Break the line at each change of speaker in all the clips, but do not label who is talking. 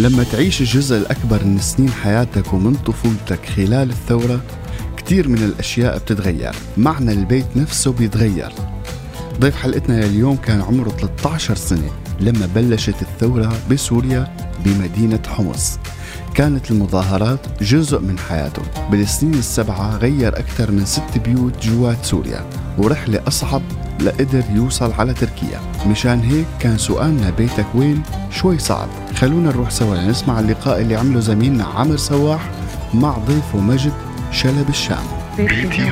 لما تعيش الجزء الأكبر من سنين حياتك ومن طفولتك خلال الثورة كتير من الأشياء بتتغير. معنى البيت نفسه بيتغير. ضيف حلقتنا لليوم كان عمره 13 سنة لما بلشت الثورة بسوريا بمدينة حمص. كانت المظاهرات جزء من حياته. بالسنين السبعة غير أكثر من ست بيوت جوات سوريا ورحلة أصعب لقدر يوصل على تركيا مشان هيك كان سؤالنا بيتك وين شوي صعب خلونا نروح سوا لنسمع اللقاء اللي عمله زميلنا عامر سواح مع ضيفه مجد شلب الشام بيتي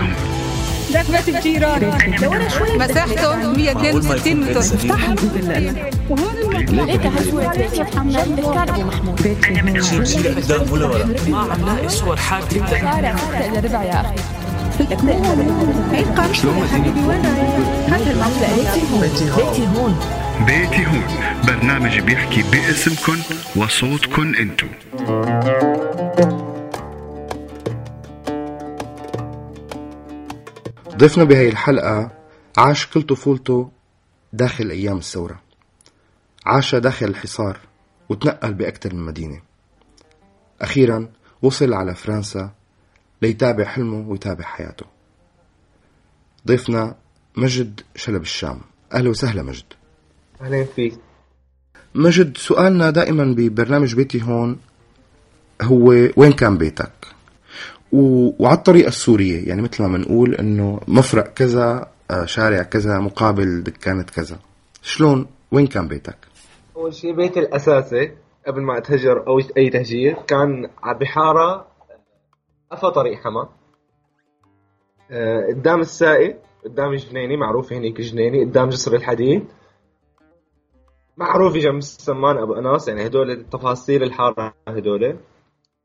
بيت الجيران مساحته 162 متر افتح
ليك هالصورة بيتي جنب الكار ابو محمود بيتي
قدام ولا ورا ما عم لاقي صور حارتي
شارع الا
حبيبي وين
بيتي هون
بيتي هون. برنامج بيحكي باسمكن وصوتكن انتو.
ضيفنا بهي الحلقة عاش كل طفولته داخل أيام الثورة. عاش داخل الحصار وتنقل بأكثر من مدينة. أخيرا وصل على فرنسا ليتابع حلمه ويتابع حياته. ضيفنا مجد شلب الشام. أهلا وسهلا مجد.
أهلا فيك.
مجد سؤالنا دائما ببرنامج بيتي هون هو وين كان بيتك؟ و... وعلى الطريقة السورية يعني مثل ما بنقول إنه مفرق كذا آه، شارع كذا مقابل دكانة كذا. شلون؟ وين كان بيتك؟
أول شيء بيتي الأساسي قبل ما أتهجر أو أي تهجير كان بحارة قفا طريق حما آه، قدام السائق قدام جنيني معروف هنيك جنيني قدام جسر الحديد. معروف جنب السمان أبو أناس يعني هدول تفاصيل الحارة هدول.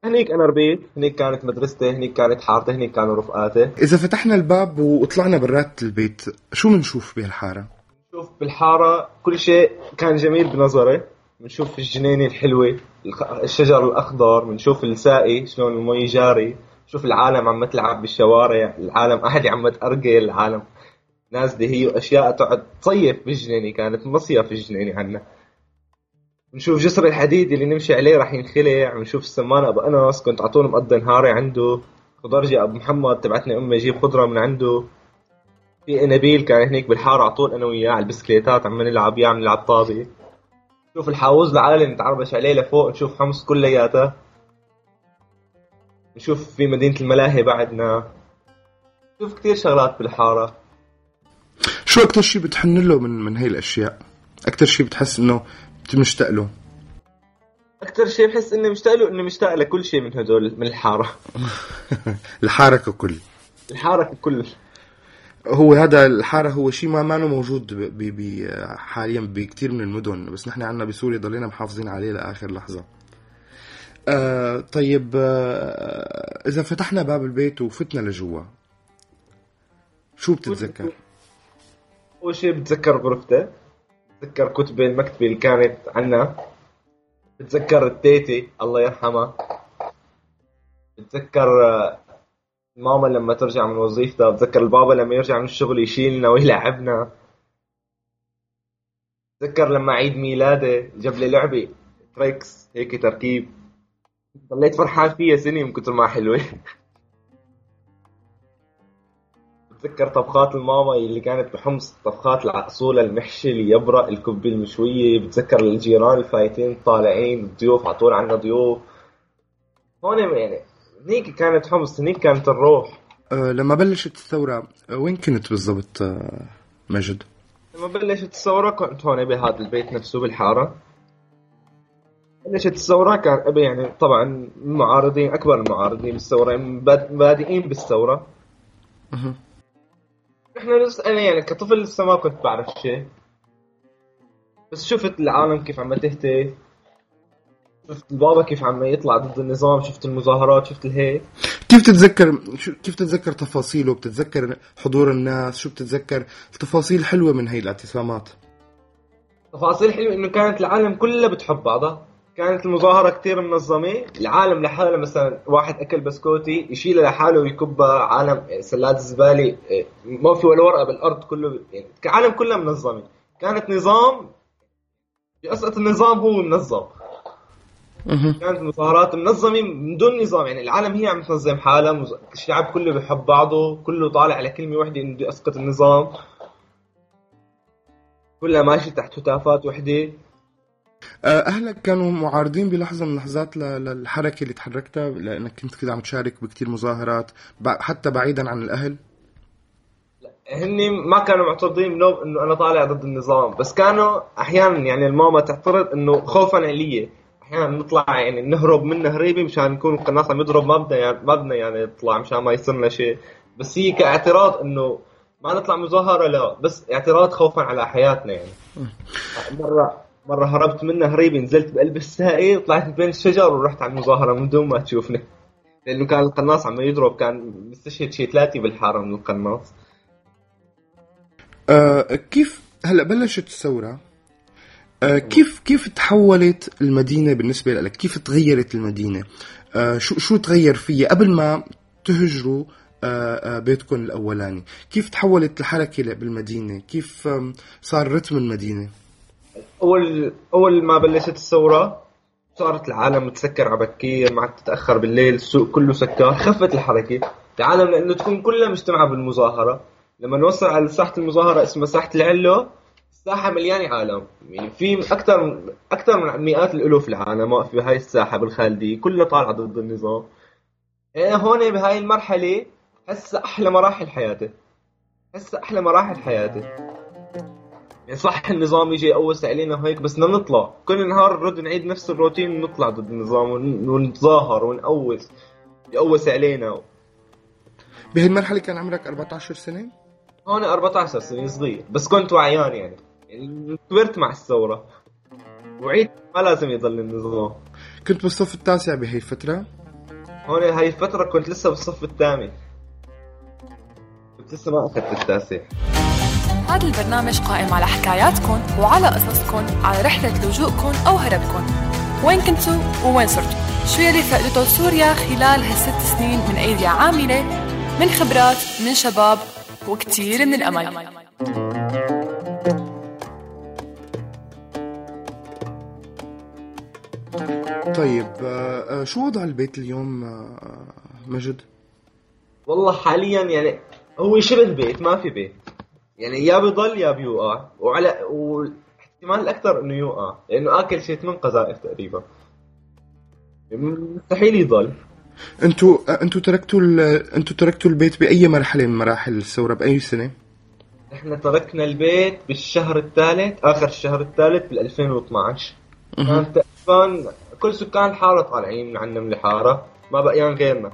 هنيك أنا ربيت هنيك كانت مدرستي هنيك كانت حارتي هنيك كانوا رفقاتي.
إذا فتحنا الباب وطلعنا برات البيت شو بنشوف بهالحارة؟
نشوف بالحارة كل شيء كان جميل بنظري. بنشوف الجنينة الحلوة الشجر الأخضر بنشوف الساقي شلون المي جاري. شوف العالم عم تلعب بالشوارع العالم أهلي عم تأرجل العالم ناس هي واشياء تقعد تصيف بالجنينه كانت مصيف الجنينه عنا بنشوف جسر الحديد اللي نمشي عليه راح ينخلع بنشوف السمان أبو أنس كنت على طول مقضي نهاري عنده. خضرجي أبو محمد تبعتني أمي أجيب خضرة من عنده. في نبيل كان هنيك بالحارة على طول أنا وياه على البسكليتات عم نلعب يا عم نلعب طابه نشوف الحاوز العالي نتعربش عليه لفوق نشوف حمص كلياتها نشوف في مدينة الملاهي بعدنا. نشوف كثير شغلات بالحارة.
شو أكتر شي بتحن له من من هي الأشياء؟ أكتر شي بتحس إنه مشتاق له؟
أكثر شيء بحس إني مشتاق له إني مشتاق لكل شيء من هدول من الحارة.
الحارة ككل.
الحارة ككل.
هو هذا الحارة هو شيء ما ما موجود ب ب حاليا بكثير من المدن بس نحن عنا بسوريا ضلينا محافظين عليه لآخر لحظة. آه طيب آه إذا فتحنا باب البيت وفتنا لجوا شو بتتذكر؟
أول شيء بتذكر غرفتة بتذكر كتبي المكتبة اللي كانت عنا بتذكر التيتي الله يرحمها بتذكر آه، ماما لما ترجع من وظيفتها بتذكر البابا لما يرجع من الشغل يشيلنا ويلعبنا بتذكر لما عيد ميلادي جاب لي لعبة تريكس هيك تركيب ضليت فرحان فيها سنة من كتر ما حلوة. بتذكر طبخات الماما اللي كانت بحمص طبخات العقصولة المحشي اليبرق الكبة المشوية بتذكر الجيران الفايتين طالعين الضيوف على طول عنا ضيوف. هون يعني هنيك كانت حمص هنيك كانت الروح.
آه لما بلشت الثورة آه وين كنت بالضبط آه مجد؟
لما بلشت الثورة كنت هون بهذا البيت نفسه بالحارة. بلشت الثورة كان أبي يعني طبعا المعارضين أكبر المعارضين بالثورة باد- بادئين بالثورة. إحنا لسه أنا يعني كطفل لسه ما كنت بعرف شيء. بس شفت العالم كيف عم تهتف شفت البابا كيف عم يطلع ضد النظام شفت المظاهرات شفت الهيك.
كيف تتذكر شو كيف تتذكر تفاصيله؟ بتتذكر حضور الناس؟ شو بتتذكر التفاصيل حلوة من هي الإعتصامات؟
تفاصيل حلوة إنه كانت العالم كلها بتحب بعضها. كانت المظاهرة كتير منظمة. العالم لحاله مثلا واحد أكل بسكوتي يشيلها لحاله ويكبها عالم سلات الزبالة إيه، ما في ولا ورقة بالأرض كله يعني العالم كلها منظمة. كانت نظام بقصة النظام هو منظم. كانت مظاهرات منظمة من دون نظام. يعني العالم هي عم تنظم حالها الشعب كله بحب بعضه كله طالع على كلمة واحدة إنه بدي اسقط النظام. كلها ماشي تحت هتافات وحدة.
آه، أهلك كانوا معارضين بلحظة من اللحظات للحركة اللي تحركتها لأنك كنت كده عم تشارك بكتير مظاهرات حتى بعيدا عن الأهل؟
هني ما كانوا معترضين بنوب إنه أنا طالع ضد النظام بس كانوا أحيانا يعني الماما تعترض إنه خوفا علي. أحيانا نطلع يعني نهرب من هريبه مشان نكون القناص عم يضرب ما بدنا يعني ما بدنا يعني نطلع مشان ما يصيرنا شيء. بس هي كاعتراض إنه ما نطلع مظاهرة لا بس اعتراض خوفا على حياتنا يعني. مره مرة هربت منها هريبه نزلت بقلب الساقي وطلعت بين الشجر ورحت على المظاهرة من دون ما تشوفني. لأنه كان القناص عم يضرب كان مستشهد شيء ثلاثة بالحارة من القناص.
آه، كيف هلأ بلشت الثورة؟ آه، كيف كيف تحولت المدينة بالنسبة لك؟ كيف تغيرت المدينة؟ آه، شو شو تغير فيها؟ قبل ما تهجروا آه، آه، بيتكم الأولاني كيف تحولت الحركة بالمدينة كيف صار رتم المدينة؟
اول أول ما بلشت الثورة صارت العالم تسكر بكير ما عاد تتأخر بالليل السوق كله سكر خفت الحركة. العالم لأنه تكون كلها مجتمعة بالمظاهرة. لما نوصل على ساحة المظاهرة اسمها ساحة العلو الساحة مليانة عالم. يعني في أكثر أكثر من مئات الألوف العالم واقفة بهاي الساحة بالخالديه كلها طالعة ضد النظام. أنا هون بهاي المرحلة هسه أحلى مراحل حياتي. هسه أحلى مراحل حياتي. صح النظام يجي يقوس علينا وهيك بس بدنا نطلع. كل نهار نرد نعيد نفس الروتين ونطلع ضد النظام ون- ونتظاهر ونقوس. يقوس علينا
بهي المرحله كان عمرك 14 سنة؟
هون 14 سنة صغير بس كنت وعيان يعني. يعني كبرت مع الثورة. وعيت ما لازم يضل النظام.
كنت بالصف التاسع بهي الفترة
هون هاي الفترة كنت لسه بالصف الثامن. كنت لسه ما أخذت التاسع.
هذا البرنامج قائم على حكاياتكم وعلى قصصكم على رحلة لجوءكم أو هربكم وين كنتوا ووين صرتوا؟ شو يلي فقدته سوريا خلال هالست سنين من أيدي عاملة؟ من خبرات من شباب وكتير من الأمل.
طيب آه، آه، شو وضع البيت اليوم آه، مجد؟
والله حاليا يعني هو شبه بيت ما في بيت. يعني يا بيضل يا بيوقع وعلى واحتمال الأكثر إنه يوقع لأنه آكل شيء ثمان قذائف تقريبا. مستحيل يضل.
أنتوا آه، أنتوا تركتوا ال- أنتوا تركتوا البيت بأي مرحلة من مراحل الثورة؟ بأي سنة؟
إحنا تركنا البيت بالشهر الثالث آخر الشهر الثالث بال 2012 كان تقريبا كل سكان الحارة طالعين من عنا من الحاره ما بقيان غيرنا.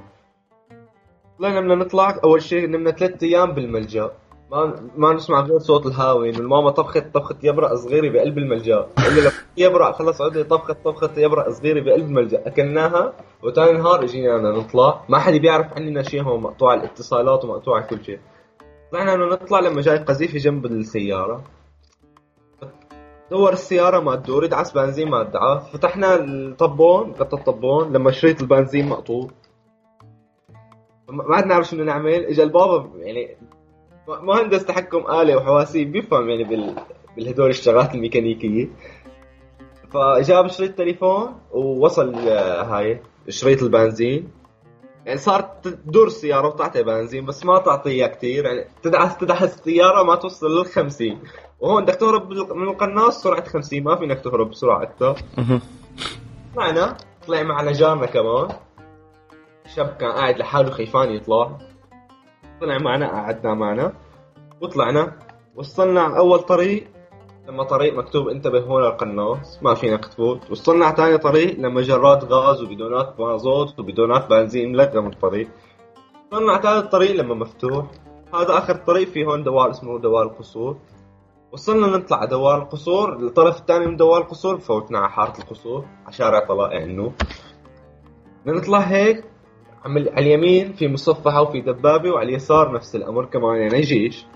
طلعنا بدنا نطلع أول شيء نمنا ثلاث أيام بالملجأ. ما ما نسمع غير صوت الهاوي انه الماما طبخت طبخه يبرق صغيره بقلب الملجأ. اللي لو يبرق خلص عدي طبخت طبخه يبرق صغيره بقلب الملجأ. أكلناها وثاني نهار اجينا بدنا نطلع. ما حد بيعرف عننا شيء هون مقطوع الاتصالات ومقطوع كل شيء. طلعنا انه نطلع لما جاي قذيفه جنب السيارة. دور السيارة ما تدور يدعس بنزين ما ادعى فتحنا الطبون قط الطبون لما شريط البنزين مقطوع. ما عاد نعرف شو نعمل. اجى البابا يعني مهندس تحكم آلة وحواسيب بيفهم يعني بال بالهدول الشغلات الميكانيكية. فجاب شريط تليفون ووصل آه، هاي شريط البنزين. يعني صارت تدور السيارة وتعطي بنزين بس ما تعطيها كتير. يعني تدعس تدعس السيارة ما توصل لل 50 وهون بدك تهرب من القناص سرعة 50 ما فينك تهرب بسرعة أكثر طلعنا طلع معنا جارنا كمان. شاب كان قاعد لحاله خيفان يطلع. طلع معنا قعدنا معنا. وطلعنا وصلنا أول طريق لما طريق مكتوب انتبه هون القناص ما فينك تفوت وصلنا على ثاني طريق لما جرات غاز وبدونات مازوت وبدونات بنزين ملغم الطريق. وصلنا على ثالث طريق لما مفتوح. هذا آخر طريق في هون دوار اسمه دوار القصور. وصلنا نطلع على دوار القصور. الطرف الثاني من دوار القصور فوتنا على حارة القصور على شارع طلائع النور نطلع هيك على اليمين في مصفحة وفي دبابة وعلى اليسار نفس الأمر كمان. يعني جيش.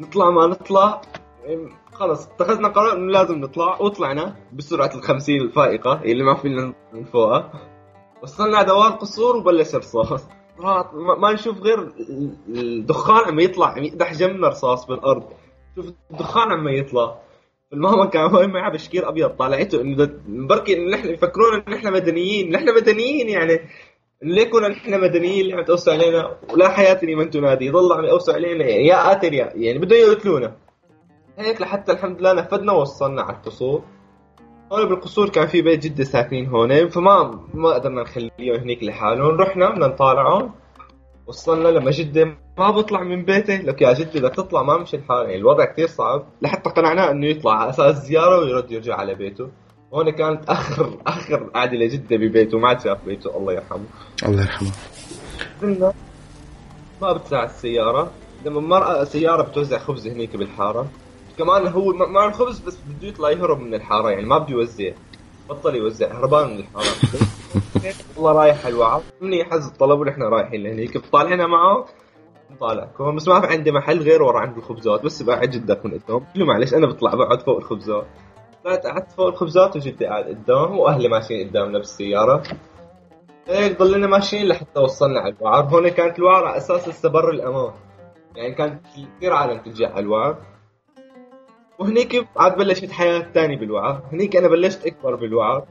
نطلع ما نطلع. خلص اتخذنا قرار إنه لازم نطلع. وطلعنا بسرعة الخمسين الفائقة اللي ما فينا من فوقها وصلنا دوار القصور وبلش رصاص. طلعت ما نشوف غير ال- الدخان عم يطلع عم يقدح جنبنا رصاص بالأرض. شوف الدخان عم يطلع. الماما كان هو معها بشكير أبيض. طالعته إنه بركي إنه نحن يفكرونا إنه نحن مدنيين نحن مدنيين يعني. ليه كنا نحن مدنيين اللي عم توسع علينا ولا حياة لمن تنادي يضل عم يوسع علينا. يا قاتل يا يعني بدهم يقتلونا. هيك لحتى الحمد لله نفذنا ووصلنا على القصور. هون بالقصور كان في بيت جدة ساكنين هون فما ما قدرنا نخليهم هنيك لحالهم. رحنا بدنا نطالعهم. وصلنا لما جدة ما بطلع من بيته. لك يا جدة بدك تطلع ما مشي الحال. يعني الوضع كثير صعب. لحتى قنعناه إنه يطلع على أساس زيارة ويرد يرجع على بيته. هون كانت اخر آخر قعدة لجدة ببيته ما عاد شاف بيته. الله يرحمه.
الله يرحمه.
قلنا ما بتساعد السيارة. لما المرأة سيارة بتوزع خبز هنيك بالحارة. كمان هو مع الخبز بس بده يطلع يهرب من الحارة. يعني ما بده يوزع. بطل يوزع. هربان من الحارة. والله رايح على الوعظ مني حز الطلب ونحن رايحين لهنيك. بطالعنا معه. طالع كمان بس ما في عندي محل غير ورا عند الخبزات بس قاعد جدة اكون قدام قلت له معلش أنا بطلع بقعد فوق الخبزات. طلعت قعدت فوق الخبزات وجدي قاعد قدام وأهلي ماشيين قدامنا بالسيارة هيك ضلينا ماشيين لحتى وصلنا على الوعر. هون كانت الوعر على أساس لسه بر الامان يعني كانت كثير عالم تجي على الوعر. وهنيك عاد بلشت حياة تاني بالوعر. هنيك أنا بلشت أكبر بالوعر.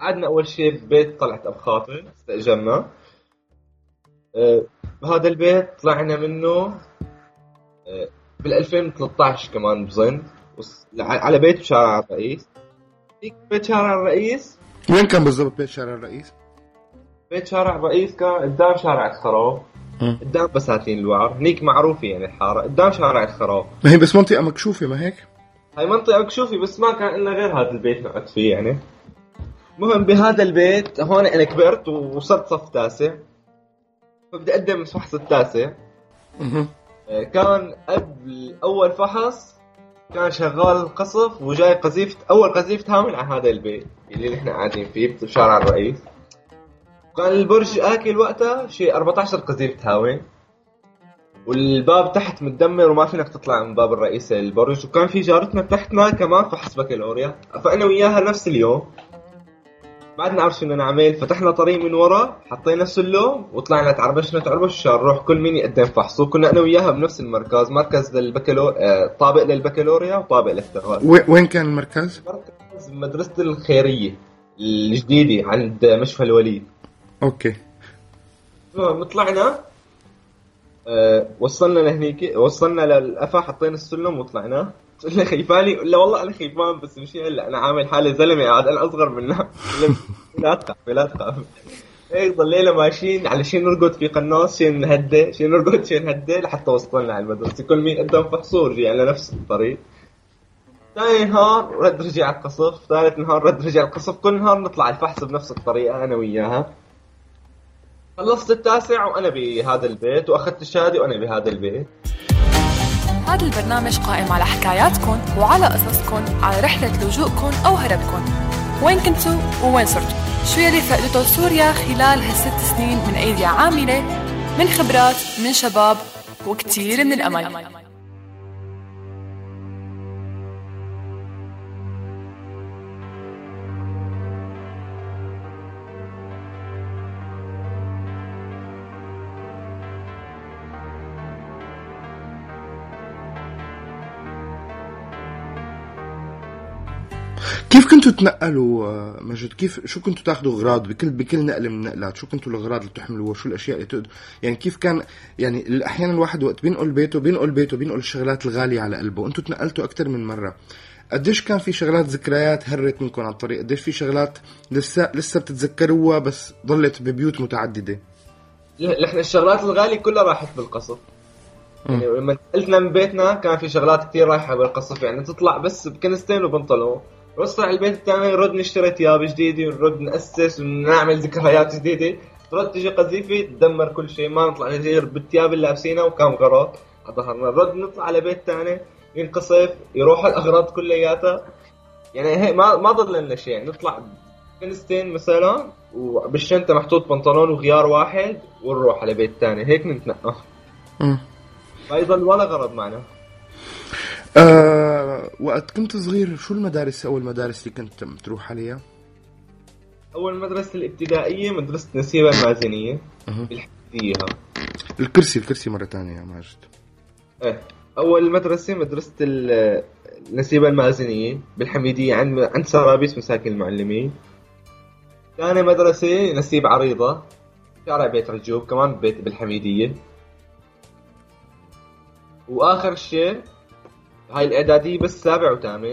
قعدنا أول شيء ببيت طلعت أب خاطر استأجرنا. أه بهذا البيت طلعنا منه أه بال 2013 كمان بظن. على بيت بشارع الرئيس. هيك بيت شارع الرئيس؟
وين كان بالضبط بيت شارع الرئيس؟
بيت شارع الرئيس كان قدام شارع الخروف. قدام بساتين الوعر هنيك معروفة يعني الحارة. قدام شارع الخروف.
ما هي بس منطقة مكشوفة ما هيك؟
هاي منطقة مكشوفة بس ما كان إلا غير هذا البيت نقعد فيه يعني. المهم بهذا البيت هون أنا كبرت ووصلت صف تاسع. فبدي أقدم فحص التاسع آه، كان قبل أول فحص كان شغال القصف وجاي قذيفة أول قذيفة هامل على هذا البيت اللي نحن قاعدين فيه بشارع الرئيس. كان البرج آكل وقتها شيء 14 قذيفة هاون والباب تحت متدمر وما فينك تطلع من باب الرئيسي للبرج. وكان في جارتنا تحتنا كمان فحص بكالوريا فأنا وياها نفس اليوم. بعد نعرف شو بدنا نعمل فتحنا طريق من ورا حطينا سلم وطلعنا تعربشنا تعربش عشان نروح كل مين يقدم فحصه كنا أنا وياها بنفس المركز مركز للبكالور آه، طابق للبكالوريا وطابق للثانوي
وين- كان المركز؟
مركز مدرسة الخيرية الجديدة عند مشفى الوليد.
أوكي.
المهم طلعنا أه وصلنا لهنيك وصلنا للقفا حطينا السلم وطلعنا. له خيفاني لا والله أنا خيفان بس مش هلا أنا عامل حالي زلمة قاعد أنا أصغر منها لا تخاف لا تخاف. هيك ضلينا ماشيين على شي نرقد في قناص شي نهدى شي نرقد شي نهدى لحتى وصلنا على المدرسة. كل مين قدام فحصور رجع على نفس الطريق. ثاني نهار رد رجع القصف ثالث نهار رد رجع القصف. كل نهار نطلع الفحص بنفس الطريقة أنا وياها. خلصت التاسع وأنا بهذا البيت وأخذت الشهاده وأنا بهذا البيت.
هذا البرنامج قائم على حكاياتكم وعلى قصصكم على رحلة لجوءكم أو هربكم وين كنتوا ووين صرتوا شو يلي فقدته سوريا خلال هالست سنين من أيدي عاملة؟ من خبرات من شباب وكتير من الأمل.
كيف كنتوا تنقلوا آه، مجد كيف شو كنتوا تاخذوا اغراض بكل بكل نقله من النقلات شو كنتوا الاغراض اللي تحملوها؟ شو الأشياء اللي تقدروا؟ يعني كيف كان يعني أحيانا الواحد وقت بينقل بيته بينقل بيته بينقل الشغلات الغالية على قلبه أنتوا تنقلتوا أكثر من مرة. قديش كان في شغلات ذكريات هرت منكم على الطريق؟ قديش في شغلات لسه لسه بتتذكروها بس ضلت ببيوت متعددة؟
نحن الشغلات الغالية كلها راحت بالقصف. يعني لما نقلتنا من بيتنا كان في شغلات كثير رايحة بالقصف. يعني تطلع بس بكنستين وبنطلون. على البيت الثاني نرد نشتري ثياب جديدة ونرد نأسس ونعمل ذكريات جديدة. ترد تجي قذيفة تدمر كل شيء ما نطلع غير بالثياب اللي لابسينها وكم غراض على ظهرنا. نرد نطلع على بيت ثاني ينقصف يروح الأغراض كلياتها. يعني هي ما ما ضل لنا شيء. نطلع كنستين مثلا وبالشنطة محطوط بنطلون وغيار واحد ونروح على بيت ثاني هيك نتنقى. ما يضل ولا غرض معنا.
آه وقت كنت صغير شو المدارس أول مدارس اللي كنت تروح عليها؟
أول مدرسة الابتدائية مدرسة نسيبة المازنية
أها.
بالحديدية ها
الكرسي الكرسي مرة ثانية يا ماجد.
إيه. أول مدرسة مدرسة ال- النسيبه المازنيه بالحميدية عند عند سرابيس مساكن المعلمين. ثاني مدرسة نسيب عريضة. شارع بيت رجوب كمان بيت بالحميدية. وآخر شيء هاي الإعدادية بس سابع وثامن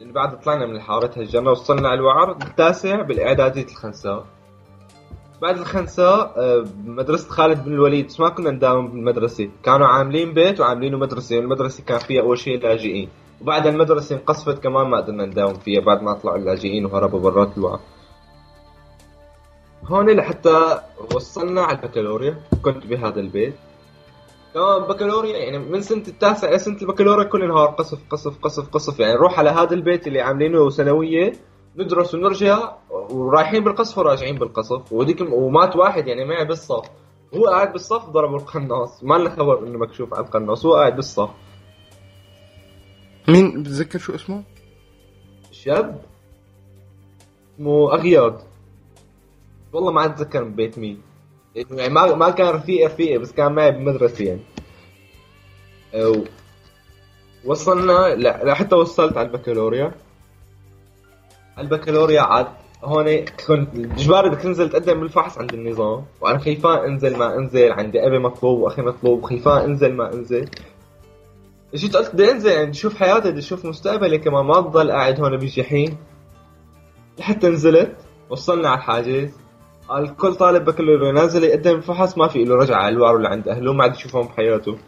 لأن بعد طلعنا من الحارة تهجرنا وصلنا على الوعر التاسع بالإعدادية الخنساء. بعد الخنساء آه، مدرسة خالد بن الوليد بس ما كنا نداوم بالمدرسة. كانوا عاملين بيت وعاملينه مدرسة والمدرسة كان فيها أول شيء لاجئين وبعد المدرسة انقصفت كمان ما قدرنا نداوم فيها بعد ما طلعوا اللاجئين وهربوا برات الوعر. هون لحتى وصلنا على البكالوريا كنت بهذا البيت. تمام بكالوريا يعني من سنة التاسعة إلى سنة البكالوريا كل نهار قصف قصف قصف قصف. يعني نروح على هذا البيت اللي عاملينه سنوية ندرس ونرجع ورايحين بالقصف وراجعين بالقصف. وديك ومات واحد يعني معي بالصف. هو قاعد بالصف ضربوا القناص. ما لنا خبر إنه مكشوف على القناص هو قاعد بالصف.
مين؟ بتذكر شو اسمه؟
شاب اسمه اغياد والله ما أتذكر من بيت مين. يعني ما ما كان رفيقي رفيقي بس كان معي بالمدرسة يعني. أو وصلنا لا لحتى وصلت على البكالوريا. البكالوريا عاد هون كنت اجباري بدك تنزل تقدم بالفحص عند النظام. وأنا خيفان أنزل ما أنزل عندي أبي مطلوب وأخي مطلوب خيفان أنزل ما أنزل. جيت قلت؟ بدي أنزل يعني أشوف حياتي بدي أشوف مستقبلي كمان ما بضل قاعد هون بالجحيم لحتى نزلت وصلنا على الحاجز. قال كل طالب بكالوريا نازل يقدم الفحص ما في له رجعة على الوار ولا عند أهله ما عاد يشوفهم بحياته.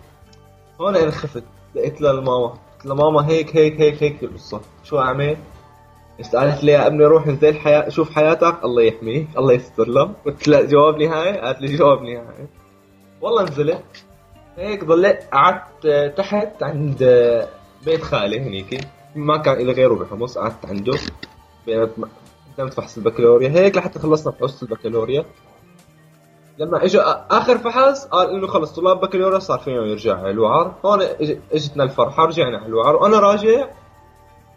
هون أنا خفت لقيت للماما قلت لها ماما هيك هيك هيك هيك القصة. شو أعمل؟ قالت لي يا ابني روح انزل حياة شوف حياتك. الله يحميك الله يستر له. قلت لا جواب نهائي؟ قالت لي جواب نهائي. والله نزلت. هيك ضليت قعدت تحت عند بيت خالي هنيك ما كان إلي غيره بحمص قعدت عنده. قدمت فحص البكالوريا. هيك لحتى خلصنا فحوص البكالوريا. لما اجى آخر فحص قال إنه خلص طلاب بكالوريا صار فيهم يرجع على الوعر هون إجتنا الفرحة رجعنا على الوعر وأنا راجع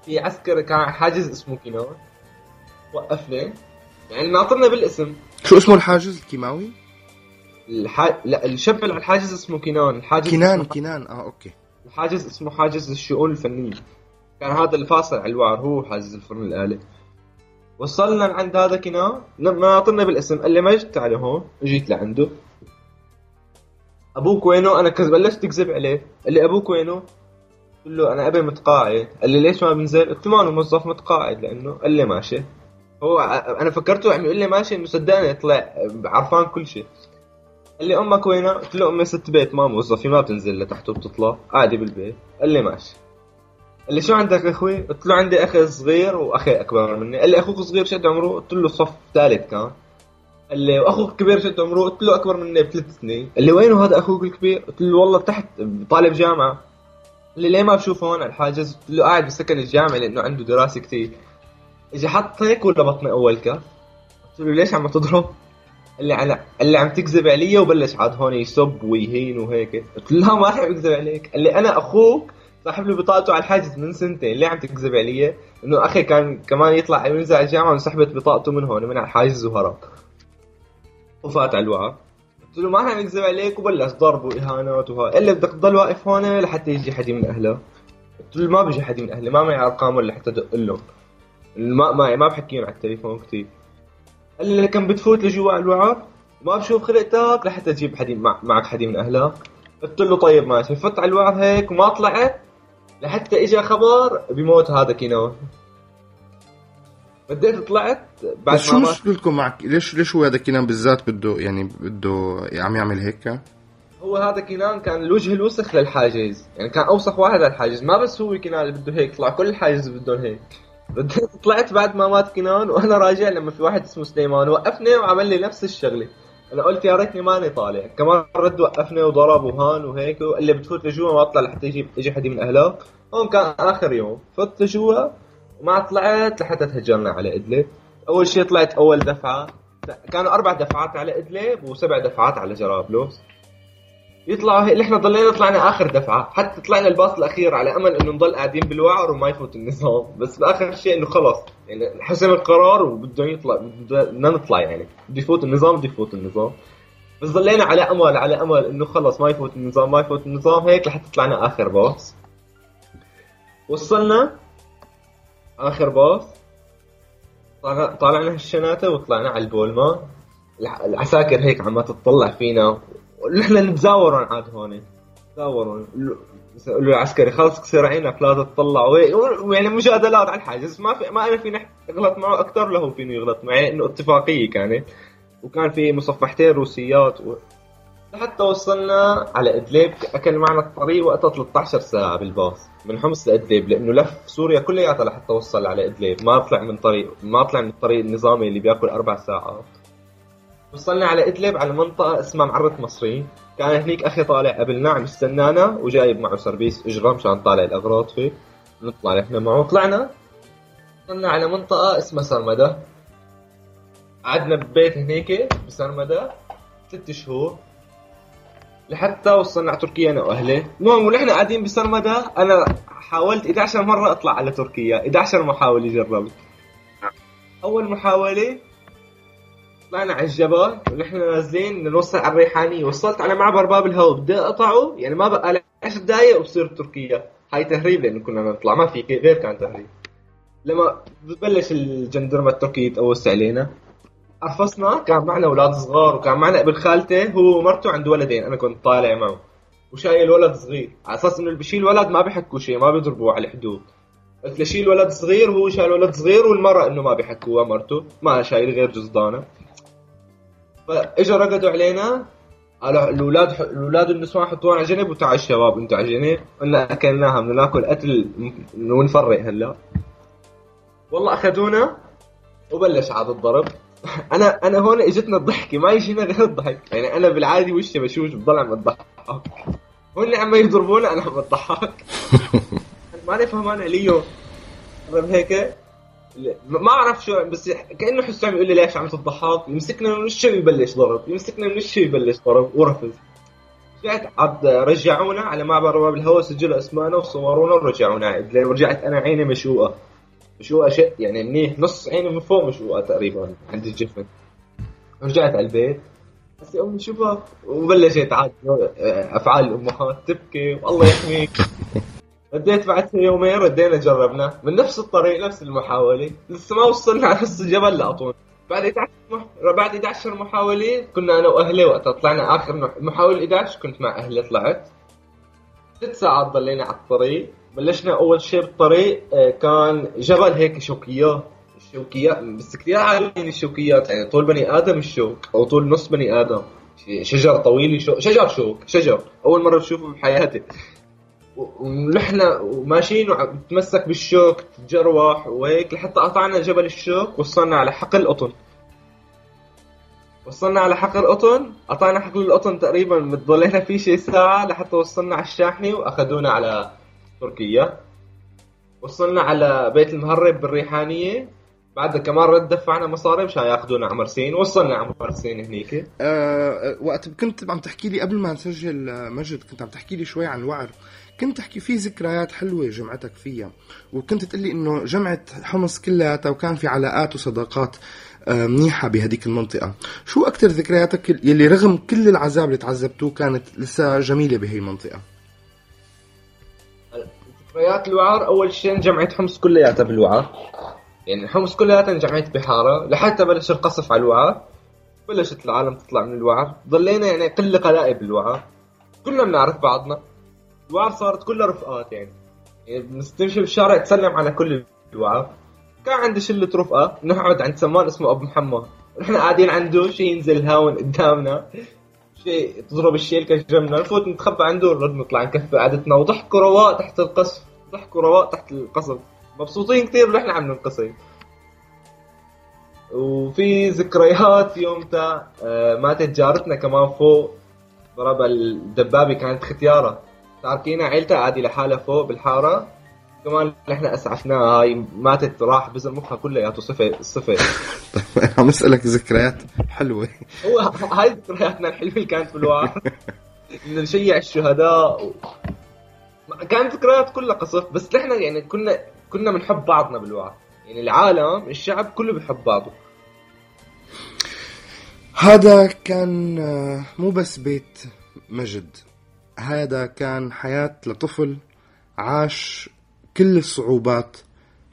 في عسكر كان حاجز اسمه كينان وقفني يعني ناطرنا بالاسم.
شو اسمه الحاجز؟ الكيماوي؟
الح... لا الشاب على الحاجز اسمه كينان. الحاجز
كينان
اسمه...
كينان آه أوكي.
الحاجز اسمه حاجز الشؤون الفنية. كان هذا الفاصل على الوعر هو حاجز الفرن الآلي. وصلنا عند هذا كنان لما ناطرنا بالاسم قال لي مجد تعال هون. جيت لعنده. أبوك وينه؟ أنا كز بلشت أكذب عليه. قال لي أبوك وينه؟ قلت له أنا أبي متقاعد. قال لي ليش ما بنزل؟ قلت له موظف متقاعد لأنه قال لي ماشي. هو أنا فكرته عم يقول لي ماشي إنه صدقني طلع عرفان كل شيء. قال لي أمك وينها؟ قلت له أمي ست بيت ما موظفه ما بتنزل لتحت وبتطلع قاعدة بالبيت. قال لي ماشي. قال لي شو عندك أخوي؟ قلت له عندي أخي صغير واخي أكبر مني قال لي أخوك صغير شد عمره؟ قلت له صف ثالث كان قال لي واخوك كبير شد عمره؟ قلت له أكبر مني بثلاث سنين قال لي وينه هذا أخوك الكبير؟ قلت له والله تحت طالب جامعة قال لي ليه ما بشوفه هون على الحاجز؟ قلت له قاعد بالسكن الجامعي لأنه عنده دراسة كثير اجى حط هيك ولا بطني أول كف قلت له ليش عم تضرب؟ قال لي على قال لي عم تكذب علي وبلش عاد هون يسب ويهين وهيك قلت له لا ما رح اكذب عليك قال لي أنا أخوك صاحب لي بطاقته على الحاجز من سنتين ليه عم تكذب علي؟ إنه أخي كان كمان يطلع ينزل على الجامعة وسحبت بطاقته من هون من على الحاجز وهرب. وفات على الوعر قلت له ما رح اكذب عليك وبلش ضرب وإهانات وهاي قال لي بدك تضل واقف هون لحتى يجي حد من أهله. قلت له ما بيجي حد من أهلي ما معي أرقام ولا حتى ادق لهم. ما ما ما بحكيهم على التليفون كثير قال لي لكن بتفوت لجوا الوعر ما بشوف خلقتك لحتى تجيب حدي مع معك حدي من أهلك. قلت له طيب ماشي فت على الوعر هيك وما طلعت. لحتى اجى خبر بموت هذا كينان بديت طلعت بعد
بس شو مشكلتكم معك؟ ليش ليش هو هذا كينان بالذات بده يعني بده عم يعمل هيك؟
هو هذا كينان كان الوجه الوسخ للحاجز. يعني كان أوسخ واحد على الحاجز ما بس هو كينان اللي بده هيك طلع كل الحاجز بدهم هيك. بديت طلعت بعد ما مات كينان وأنا راجع لما في واحد اسمه سليمان وقفني وعمل لي نفس الشغلة. أنا قلت يا ريتني ماني طالع. كمان رد وقفني وضرب وهان وهيك وقال لي بتفوت لجوا ما اطلع لحتى يجي يجي حد من اهلك هون كان آخر يوم. فت لجوا وما طلعت لحتى تهجرنا على إدلب. أول شيء طلعت أول دفعة. كانوا أربع دفعات على إدلب وسبع دفعات على جرابلس. يطلعوا هيك إحنا ضلينا طلعنا آخر دفعة. حتى طلعنا الباص الأخير على أمل انه نضل قاعدين بالوعر وما يفوت النظام. بس بآخر شيء إنه خلص. يعني حسم القرار وبده يطلع بدنا نطلع يعني. بده يفوت النظام بده يفوت النظام. بس ضلينا على امل على أمل إنه خلص ما يفوت النظام ما يفوت النظام. هيك لحتى طلعنا آخر باص. وصلنا آخر باص. طلع- طالعنا هالشناتة وطلعنا على البولما. الع- العساكر هيك عم تطلع فينا. ونحن نتزاورون عاد هون له العسكري خلص كسر عينك لا تطلع. يعني مجادلات على الحاجز. ما في ما أنا فيني اغلط معه أكثر له فيني يغلط معي إنه اتفاقية كانت. وكان في مصفحتين روسيات و... لحتى وصلنا على إدلب. أكل معنا الطريق وقتها 13 ساعة بالباص. من حمص لإدلب لأنه لف سوريا كلياتها لحتى وصل على إدلب. ما طلع من طريق ما طلع من الطريق النظامي اللي بيأكل أربع ساعات. وصلنا على إدلب على منطقة اسمها معرة مصري. كان هنيك أخي طالع قبلنا عم يستنانا وجايب معه سربيس اجره مشان طالع الأغراض فيه. نطلع نحن معه. طلعنا. وصلنا على منطقة اسمها سرمدة. قعدنا ببيت هنيك بسرمدة. ست شهور. لحتى وصلنا على تركيا أنا وأهلي. المهم ونحن قاعدين بسرمدة. أنا حاولت 11 مرة أطلع على تركيا. 11 محاولة جربت. أول محاولة طلعنا على الجبل ونحن نازلين نوصل على الريحانية. وصلت على معبر باب الهواء. بدي أقطعه؟ يعني ما بقى لي 10 دقائق وبصير تركيا. هاي تهريب لأنه كنا نطلع. ما في غير كان تهريب. لما ببلش الجندرمة التركية يتقوس علينا قفصنا كان معنا أولاد صغار وكان معنا ابن خالته. هو ومرته عنده ولدين. أنا كنت طالع معه. وشايل ولد صغير. على أساس إنه اللي بيشيل ولد ما بيحكوا شيء ما بيضربوه على الحدود. قلت له شيل ولد صغير وهو شايل ولد صغير والمرة إنه ما بيحكوها مرته. ما شايل غير جزدانه فاجوا رقدوا علينا قالوا الأولاد الأولاد والنسوان حطونا على جنب وتعال الشباب أنتوا على جنب. قلنا اكلناها بدنا ناكل قتل ونفرق هلا. والله أخذونا وبلش عاد الضرب. أنا أنا هون إجتنا الضحكة ما يجينا غير الضحك. يعني أنا بالعادي وشي بشوش بضل عم اضحك هون عم يضربونا أنا عم اضحك ماني فهمان عليهم. هيك؟ ما أعرف شو بس كأنه حسه عم يقول لي ليش عم تضحك؟ يمسكنا من وشه ويبلش ضرب؟ يمسكنا من وشه ويبلش ضرب؟ ورفض رجعت عاد رجعونا على معبر باب الهواء سجلوا اسمائنا وصورونا ورجعونا. رجعت أنا عيني مشوقة. مشوقة شيء يعني منيح نص عيني من فوق مشوقة تقريبا عند الجفن رجعت على البيت. بس امي شوفها وبلشت عاد أفعال الأمهات تبكي. والله يحميك. رديت بعد يومين ردينا جربنا. من نفس الطريق نفس المحاولة. لسه ما وصلنا على نص الجبل لأطون بعد 11 مح... بعد 11 محاولة كنا أنا وأهلي وقتها طلعنا. آخر مح- محاولة 11 كنت مع أهلي طلعت. ست ساعات ضلينا على الطريق. بلشنا أول شيء بالطريق آه، كان جبل هيك شوكيات الشوكيات بس كثير عاليين الشوكيات. يعني طول بني آدم الشوك أو طول نص بني آدم. شجر طويل شجر شوك شجر. أول مرة بشوفه بحياتي. ونحن وماشيين وتمسك بالشوك تتجروح وهيك لحتى قطعنا جبل الشوك وصلنا على حقل قطن وصلنا على حقل قطن قطعنا حقل القطن تقريبا ضلينا فيه شي ساعة لحتى وصلنا على الشاحنة وأخذونا على تركيا. وصلنا على بيت المهرب بالريحانية. بعدها كمان رد دفعنا مصاري مشان ياخذونا على مرسين وصلنا على مرسين هنيك.
آه وقت كنت عم تحكي لي قبل ما نسجل آه، مجد كنت عم تحكي لي شوي عن الوعر كنت تحكي في ذكريات حلوة جمعتك فيها وكنت تقول لي إنه جمعة حمص كلياتها وكان في علاقات وصداقات آه، منيحة بهديك المنطقة. شو أكتر ذكرياتك يلي رغم كل العذاب اللي تعذبتوه كانت لسه جميلة بهي المنطقة؟
ذكريات الوعر أول شيء انجمعت حمص كلياتها بالوعر يعني حمص كلياتها انجمعت بحارة لحتى بلش القصف على الوعر بلشت العالم تطلع من الوعر ضلينا يعني قلة قلائل بالوعر كلنا بنعرف بعضنا. الوعر صارت كلها رفقات يعني. يعني بنستمشي بالشارع تسلم على كل الوعر كان عندي شلة رفقة نقعد عند سمان اسمه أبو محمد. نحن قاعدين عنده شيء ينزل هاون قدامنا. شيء تضرب الشيل كجمنا نفوت نتخبى عنده ونرد نطلع نكفي قعدتنا. وضحكوا رواق تحت القصف ضحكوا رواق تحت القصف. مبسوطين كثير ونحن عم ننقصف وفي ذكريات يومتا آه، ماتت جارتنا كمان فوق. ضربها الدبابة كانت ختيارة. تاركينا عيلتها عادي لحالها فوق بالحارة. كمان نحن اسعفناها هاي ماتت راح بزر مخها كلياته صفر صفر
عم أسألك ذكريات حلوة.
هو هاي ذكرياتنا الحلوة اللي كانت بالوعر انه نشيع الشهداء و... كانت ذكريات كلها قصف بس نحن يعني كنا كنا بنحب بعضنا بالوعر يعني العالم الشعب كله بيحب بعضه.
هذا كان آه، مو بس بيت مجد. هذا كان حياة لطفل عاش كل الصعوبات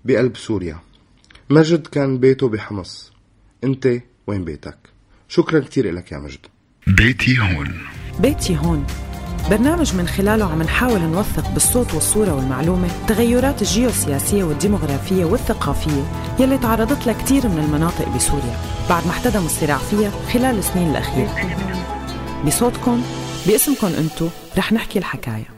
بقلب سوريا. مجد كان بيته بحمص. انت وين بيتك؟ شكرا كثير لك يا مجد.
بيتي هون.
بيتي هون. برنامج من خلاله عم نحاول نوثق بالصوت والصورة والمعلومة التغيرات الجيوسياسية والديمغرافية والثقافية يلي تعرضت لها كتير من المناطق بسوريا. بعد ما احتدم الصراع فيها خلال السنين الأخيرة. بصوتكم باسمكم انتو رح نحكي الحكاية.